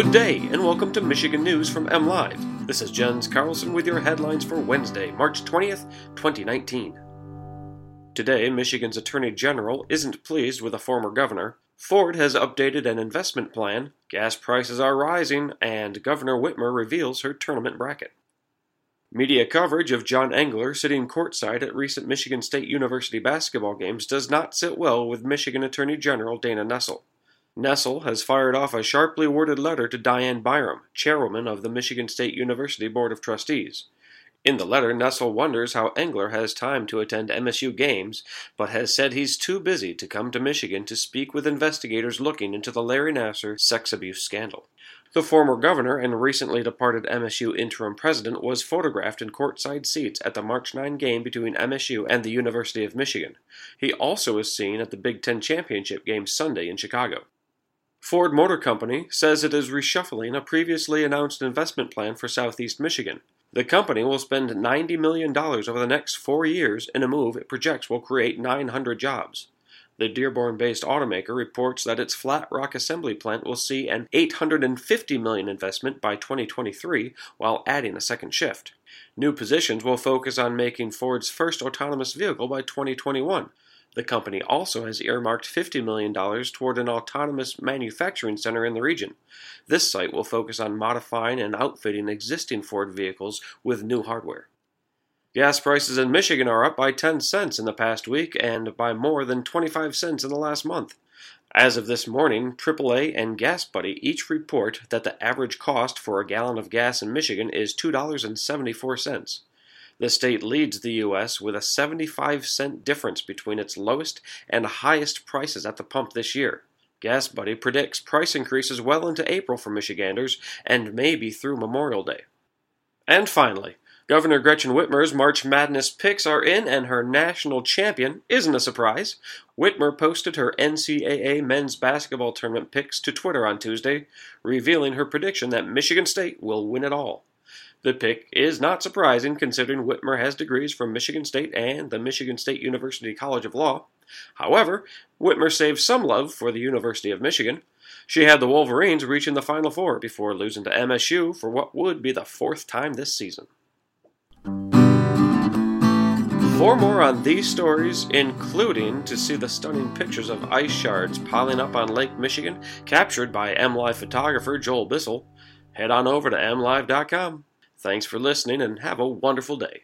Good day, and welcome to Michigan News from MLive. This is Jens Carlson with your headlines for Wednesday, March 20th, 2019. Today, Michigan's Attorney General isn't pleased with a former governor. Ford has updated an investment plan, gas prices are rising, and Governor Whitmer reveals her tournament bracket. Media coverage of John Engler sitting courtside at recent Michigan State University basketball games does not sit well with Michigan Attorney General Dana Nessel. Nessel has fired off a sharply worded letter to Dianne Byrum, chairwoman of the Michigan State University Board of Trustees. In the letter, Nessel wonders how Engler has time to attend MSU games, but has said he's too busy to come to Michigan to speak with investigators looking into the Larry Nassar sex abuse scandal. The former governor and recently departed MSU interim president was photographed in courtside seats at the March 9 game between MSU and the University of Michigan. He also was seen at the Big Ten championship game Sunday in Chicago. Ford Motor Company says it is reshuffling a previously announced investment plan for Southeast Michigan. The company will spend $90 million over the next four years in a move it projects will create 900 jobs. The Dearborn based automaker reports that its Flat Rock assembly plant will see an 850 million investment by 2023 while adding a second shift. New positions will focus on making Ford's first autonomous vehicle by 2021. The company also has earmarked $50 million toward an autonomous manufacturing center in the region. This site will focus on modifying and outfitting existing Ford vehicles with new hardware. Gas prices in Michigan are up by 10 cents in the past week and by more than 25 cents in the last month. As of this morning, AAA and Gas Buddy each report that the average cost for a gallon of gas in Michigan is $2.74. The state leads the U.S. with a 75 cent difference between its lowest and highest prices at the pump this year. Gas Buddy predicts price increases well into April for Michiganders and maybe through Memorial Day. And finally, Governor Gretchen Whitmer's March Madness picks are in, and her national champion isn't a surprise. Whitmer posted her NCAA men's basketball tournament picks to Twitter on Tuesday, revealing her prediction that Michigan State will win it all. The pick is not surprising considering Whitmer has degrees from Michigan State and the Michigan State University College of Law. However, Whitmer saved some love for the University of Michigan. She had the Wolverines reaching the Final Four before losing to MSU for what would be the fourth time this season. For more on these stories, including to see the stunning pictures of ice shards piling up on Lake Michigan captured by MLive photographer Joel Bissell, head on over to mlive.com. Thanks for listening and have a wonderful day.